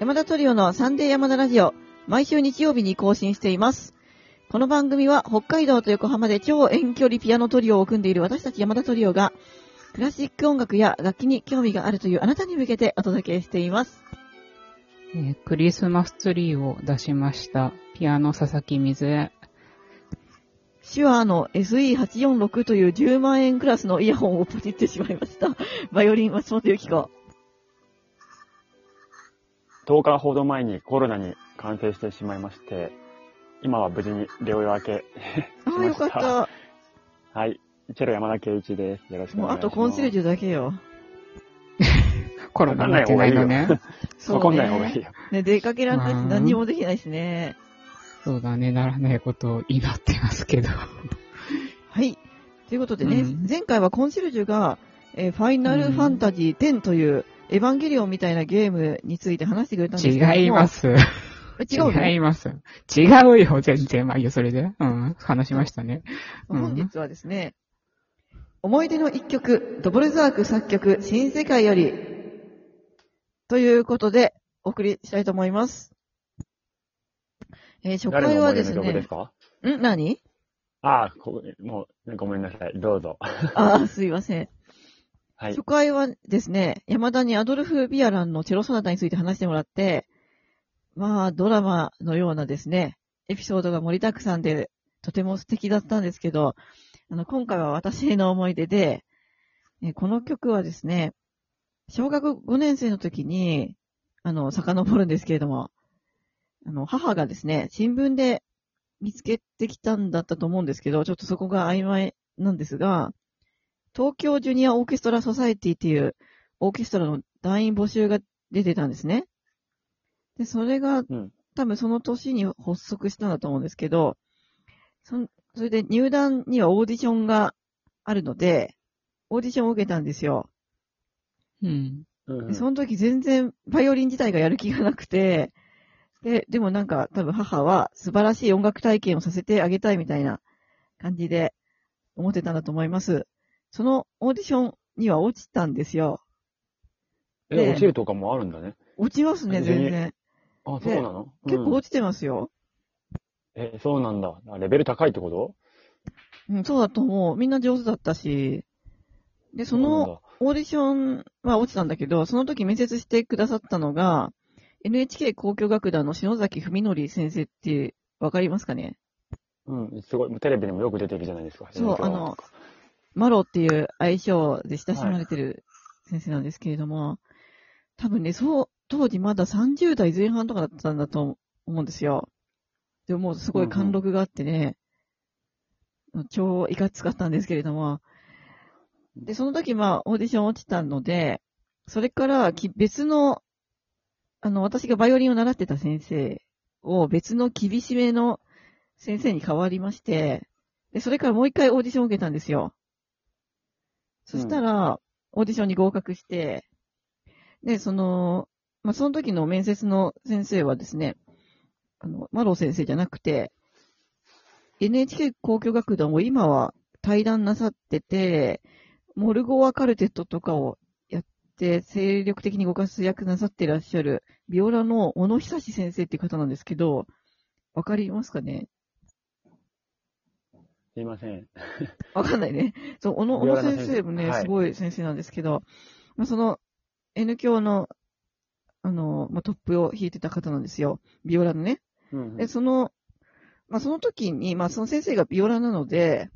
山田トリオのサンデー山田ラジオ、毎週日曜日に更新しています。この番組は北海道と横浜で超遠距離ピアノトリオを組んでいる私たち山田トリオが、クラシック音楽や楽器に興味があるというあなたに向けてお届けしています。えークリスマスツリーを出しました。ピアノ佐々木水江。手話の SE846 という10万円クラスのイヤホンをポチってしまいました。バイオリン松本由紀子。10日ほど前にコロナに感染してしまいまして、今は無事に療養明けああ、よかった。はい。チェロ山田圭一です。よろしくおもうあ願いします。とコンシェルジュだけよ。コロナになってないのね。そうわかんない方がいい ね。よ。ね、出かけられないしうん何にもできないしね。そうだね、ならないことを祈ってますけど。はい。ということでね、うん前回はコンシェルジュが、えーファイナルファンタジー10という、エヴァンゲリオンみたいなゲームについて話してくれたんですけども。違いま。す。違うの？違います。違うよ、全然。まあいいよ、それで。うん、話しましたね。うん本日はですね、思い出の一曲、ドボルザーク作曲、新世界より、ということで、お送りしたいと思います。えー初回はですねです、か？ん？何？ああ、こもう、ごめんなさい。どうぞ。ああ、すいません。はい初。回はですね、山田にアドルフ・ビアランのチェロソナタについて話してもらって、まあ、ドラマのようなですね、エピソードが盛りだくさんで、とても素敵だったんですけど、あの、今回は私の思い出で、この曲はですね、小学5年生の時に、あの、遡るんですけれども、あの、母がですね、新聞で見つけてきたんだったと思うんですけど、ちょっとそこが曖昧なんですが、東京ジュニアオーケストラソサエティっていうオーケストラの団員募集が出てたんですね。で、それがうん。多分その年に発足したんだと思うんですけど、そんそれで入団にはオーディションがあるので、オーディションを受けたんですよ。うん。うんでその時全然バイオリン自体がやる気がなくて、で、でもなんか多分母は素晴らしい音楽体験をさせてあげたいみたいな感じで思ってたんだと思います。そのオーディションには落ちたんですよ。え、で落ちるとかもあるんだね。落ちますね、全然。あ、そうなの？うん結構落ちてますよ。え、そうなんだ。あレベル高いってこと？うん、そうだと思う。みんな上手だったし。で、その、オーディションは落ちたんだけど、その時面接してくださったのが、NHK 交響楽団の篠崎文則先生って、わかりますかね？うん、すごい。テレビにもよく出てるじゃないですか。そうあの、マロっていう愛称で親しまれてる先生なんですけれども、多分ね、そう、当時まだ30代前半とかだったんだと思うんですよ。でももうすごい貫禄があってね、超いかつかったんですけれども、で、その時まあオーディション落ちたので、それから別の、あの、私がバイオリンを習ってた先生を別の厳しめの先生に変わりまして、で、それからもう一回オーディションを受けたんですよ。そしたら、オーディションに合格して、で、その、まあ、その時の面接の先生はですね、あの、マロー先生じゃなくて、NHK 交響楽団を今は対談なさってて、モルゴアカルテットとかをやって、精力的にご活躍なさっていらっしゃる、ビオラの小野久志先生っていう方なんですけど、わかりますかね？すいません。わかんないね。そう、小野、小野先生もね、はいすごい先生なんですけど、まあ、その、N 教の、あの、まあ、トップを弾いてた方なんですよ。ビオラのね。うんで、その、まあ、その時に、まあ、その先生がビオラなので、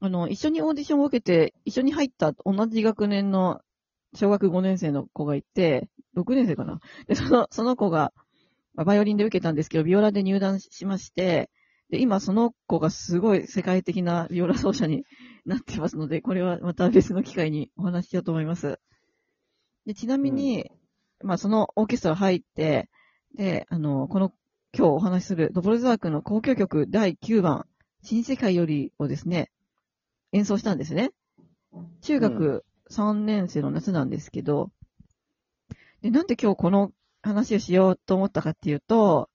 あの、一緒にオーディションを受けて、一緒に入った同じ学年の小学5年生の子がいて、6年生かな。で、その、その子が、まあバイオリンで受けたんですけど、ビオラで入団しまして、で、今その子がすごい世界的なビオラ奏者になってますので、これはまた別の機会にお話ししようと思います。で、ちなみに、まあそのオーケストラ入って、で、あの、この今日お話しするドボルザークの交響曲第9番、新世界よりをですね、演奏したんですね。中学3年生の夏なんですけど、で、なんで今日この話をしようと思ったかっていうと、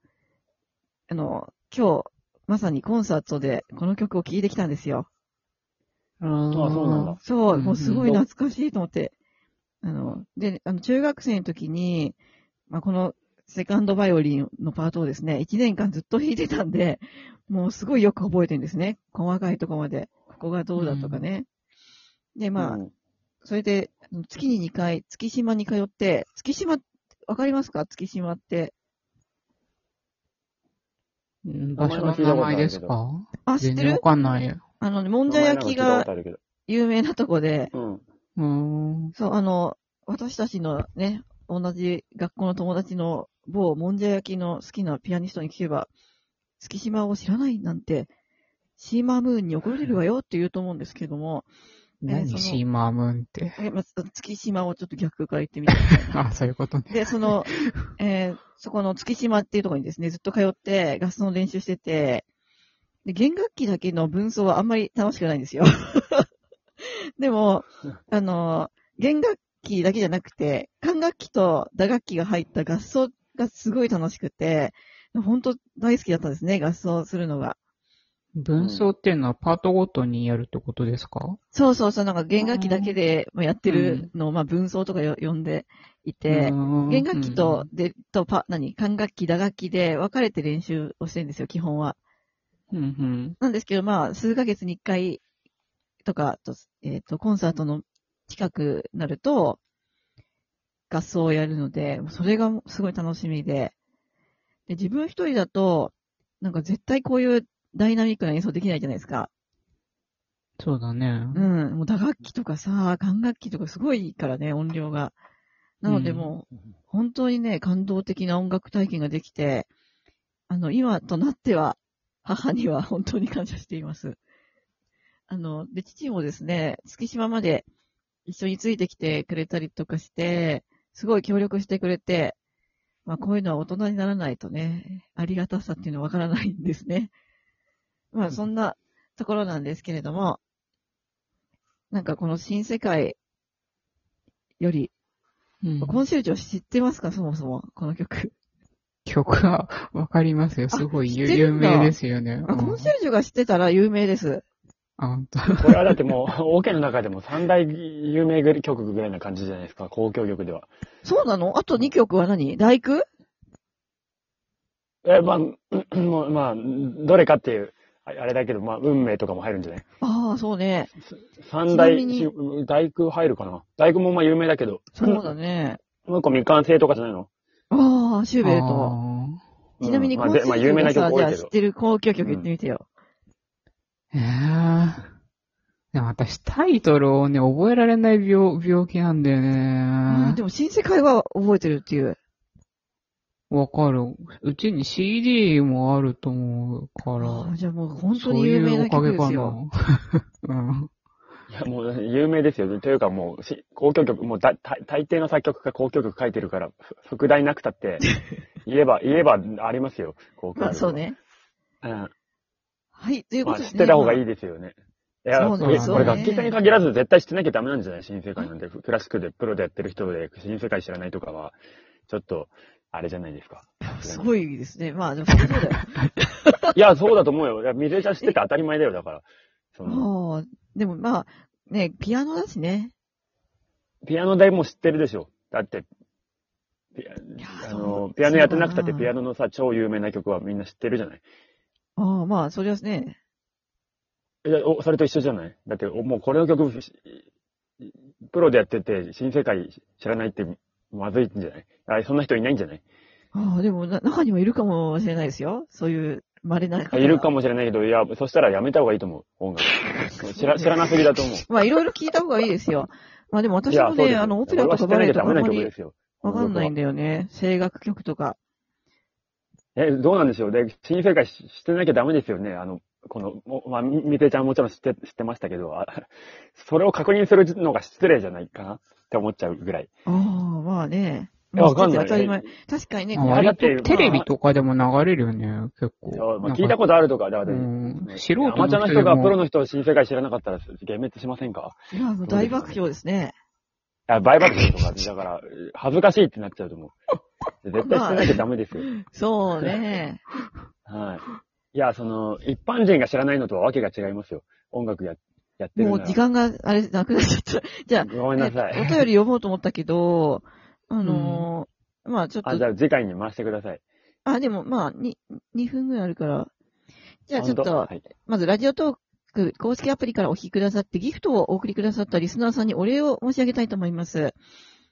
あの、今日、まさにコンサートでこの曲を聴いてきたんですよ。ああそうなんだそう、うんもうすごい懐かしいと思って。あの、で、あの、中学生の時に、まあ、このセカンドバイオリンのパートをですね、1年間ずっと弾いてたんで、もうすごいよく覚えてるんですね。細かいとこまで。ここがどうだとかね。で、まあ、うんそれで、月に2回、月島に通って、月島、わかりますか？月島って。うん場所の名前ですか？あ、知ってる？全然わかんない。よ。あのね、もんじゃ焼きが有名なとこで、うん。そう、あの、私たちのね、同じ学校の友達の某もんじゃ焼きの好きなピアニストに聞けば、月島を知らないなんて、シーマームーンに怒られるわよって言うと思うんですけども、えーそシーマームーンって。えまあ、月島をちょっと逆から言ってみて。あ、そういうことね。で、その、えーそこの月島っていうところにですね、ずっと通って、合奏の練習してて、で、弦楽器だけの分奏はあんまり楽しくないんですよ。でも、あの、弦楽器だけじゃなくて、管楽器と打楽器が入った合奏がすごい楽しくて、本当大好きだったんですね、合奏するのが。文章っていうのはパートごとにやるってことですか？そうそうそう、なんか弦楽器だけでまあやってるのを、まあ文奏とかよ呼んでいて、弦弦楽器と、で、と、パ、何管楽器、打楽器で分かれて練習をしてるんですよ、基本は。うんうん。なんですけど、まあ、数ヶ月に一回とか、とえっ、と、コンサートの近くなると、合奏をやるので、それがすごい楽しみで、で、自分一人だと、なんか絶対こういうダイナミックな演奏できないじゃないですか。そうだね。うん。もう打楽器とかさ、管楽器とかすごいからね、音量が。なのでうんもう、本当にね、感動的な音楽体験ができて、あの、今となっては、母には本当に感謝しています。あの、で、父もですね、月島まで一緒についてきてくれたりとかして、すごい協力してくれて、まあ、こういうのは大人にならないとね、ありがたさっていうのはわからないんですね。まあ、そんなところなんですけれども、なんかこの新世界より、うんコンシェルジュ知ってますか？そもそも、この曲。曲はわかりますよ。すごい有名ですよね。あ、うんコンシェルジュが知ってたら有名です。あ、本当。これはだってもう、オケの中でも三大有名曲ぐらいな感じじゃないですか、公共曲では。そうなの？あと2曲は何？大工？え、まあ、まあ、どれかっていう、ああれだけど、まあ、運命とかも入るんじゃない？ああ、そうね。三大大工入るかな？大工もまあ有名だけど。そうだね。もう一個未完成とかじゃないの？ああ、シューベルト。あちなみにうんまあ有名な曲じゃ多いけど。あ知ってる公共曲言ってみてよ。ーええでも私タイトルをね、覚えられない病、病気なんだよあねーで。も新世界は覚えてるっていう。わかる。うちに CD もあると思うかあらー。じゃあもう本当そうに有名ないうおかげか曲ですよ。な。うん。いや、もう有名ですよ。というかもう、し公共曲、もうだ大大抵の作曲家公共曲書いてるから、ふ副題なくたって、言えば、言えばありますよ、公共曲。まあそう。ね。うん。はい、というこまあとで、ね。知ってた方がいいですよね。いや、そうなんですよねこれ楽器家に限らず絶対知ってなきゃダメなんじゃない新世界なんて。クラシックでプロでやってる人で新世界知らないとかは、ちょっと、あれじゃないですか。すごいですね。まあ、でもそうだよ。いや、そうだと思うよ。いや、ミレーちゃん知ってて当たり前だよ、だから。そのああ、でもまあ、ね、ピアノだしね。ピアノ代も知ってるでしょ。だって、ピやアあそうの、ピアノやってなくたってそうだなピアノのさ、超有名な曲はみんな知ってるじゃない。ああ、まあ、それはね。えおそれと一緒じゃない？だって、おもうこれの曲、しプロでやってて、新世界知らないってまずいんじゃない？あそんな人いないんじゃない？ああ、でもな、中にもいるかもしれないですよ。そういう、稀な方がいるかもしれないけど、いや、そしたらやめた方がいいと思う、音楽。知ら知らなすぎだと思う。まあ、いろいろ聞いた方がいいですよ。まあでも私もね、あの、オペラとかバレエとかあんまり。わかんないんだよね。声楽曲とか。え、どうなんでしょうで、新世界してなきゃダメですよね。あの、この、もまあ、みみてちゃんはもちろん知って、知ってましたけど、あそれを確認するのが失礼じゃないかなって思っちゃうぐらい。ああ、まあね。いやわかんない当たり前。確かにね、割ってとテレビとかでも流れるよね、結構。まあ、聞いたことあるとか、だから、うんね素人アマチュアの人がプロの人を新世界知らなかったら、幻滅しませんか？いや、もう大爆笑ですね。あ、バイバックとか、だから、恥ずかしいってなっちゃうと思う。絶対知らなきゃダメですよ。そうね。はい。いや、その、一般人が知らないのとはわけが違いますよ。音楽や、やってるもう時間が、あれ、なくなっちゃった。じゃあ、ごめんなさい。えお便り読もうと思ったけど、あのーまあちょっとあ、じ、ゃあ次回に回してください。あ、でもまあ、に、2分ぐらいあるから。じゃあちょっと、はい。まずラジオトーク公式アプリからお聞きくださってギフトをお送りくださったリスナーさんにお礼を申し上げたいと思います。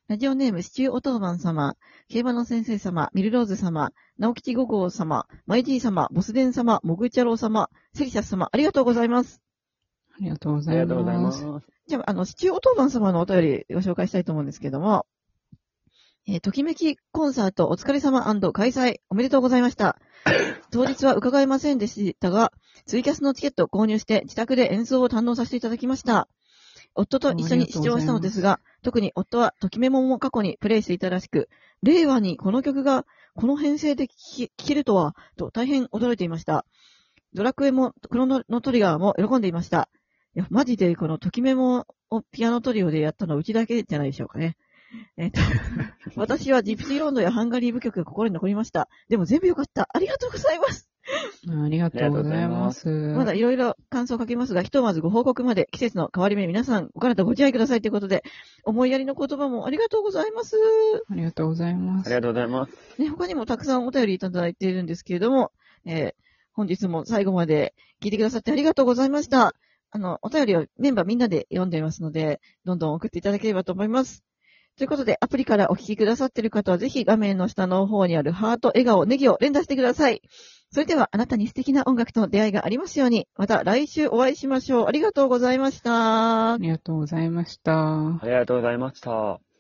ラジオネーム、シチューお当番様、競馬の先生様、ミルローズ様、直吉五号様、マイジー様、ボスデン様、モグチャロウ様、セリシャス様、ありがとうございます。ありがとうごあざいりがとうございまますす。。じゃあ、あの、シチューお当番様のお便りご紹介したいと思うんですけども、えーときめきコンサートお疲れ様開催おめでとうございました。当日は伺えませんでしたが、ツイキャスのチケットを購入して自宅で演奏を堪能させていただきました。夫と一緒に視聴したのですが、特に夫はときめもも過去にプレイしていたらしく、令和にこの曲がこの編成で聴けるとは、と大変驚いていました。ドラクエもクロノトリガーも喜んでいました。いや、マジでこのときめもをピアノトリオでやったのはうちだけじゃないでしょうかね。えっ、と、私はジプシーロンドやハンガリー舞曲が心に残りました。でも全部良かった。ありがとうございます。ありがとうございます。まだいろいろ感想を書きますが、ひとまずご報告まで季節の変わり目に皆さんお体ご自愛くださいということで、思いやりの言葉もありがとうございます。ありがとうございます。ありがとうございます。ね、他にもたくさんお便りいただいているんですけれども、えー本日も最後まで聞いてくださってありがとうございました。あの、お便りをメンバーみんなで読んでいますので、どんどん送っていただければと思います。ということで、アプリからお聞きくださっている方は、ぜひ画面の下の方にあるハート、笑顔、ネギを連打してください。それでは、あなたに素敵な音楽との出会いがありますように、また来週お会いしましょう。ありがとうございましたあ。りがとうございましたあ。りがとうございました。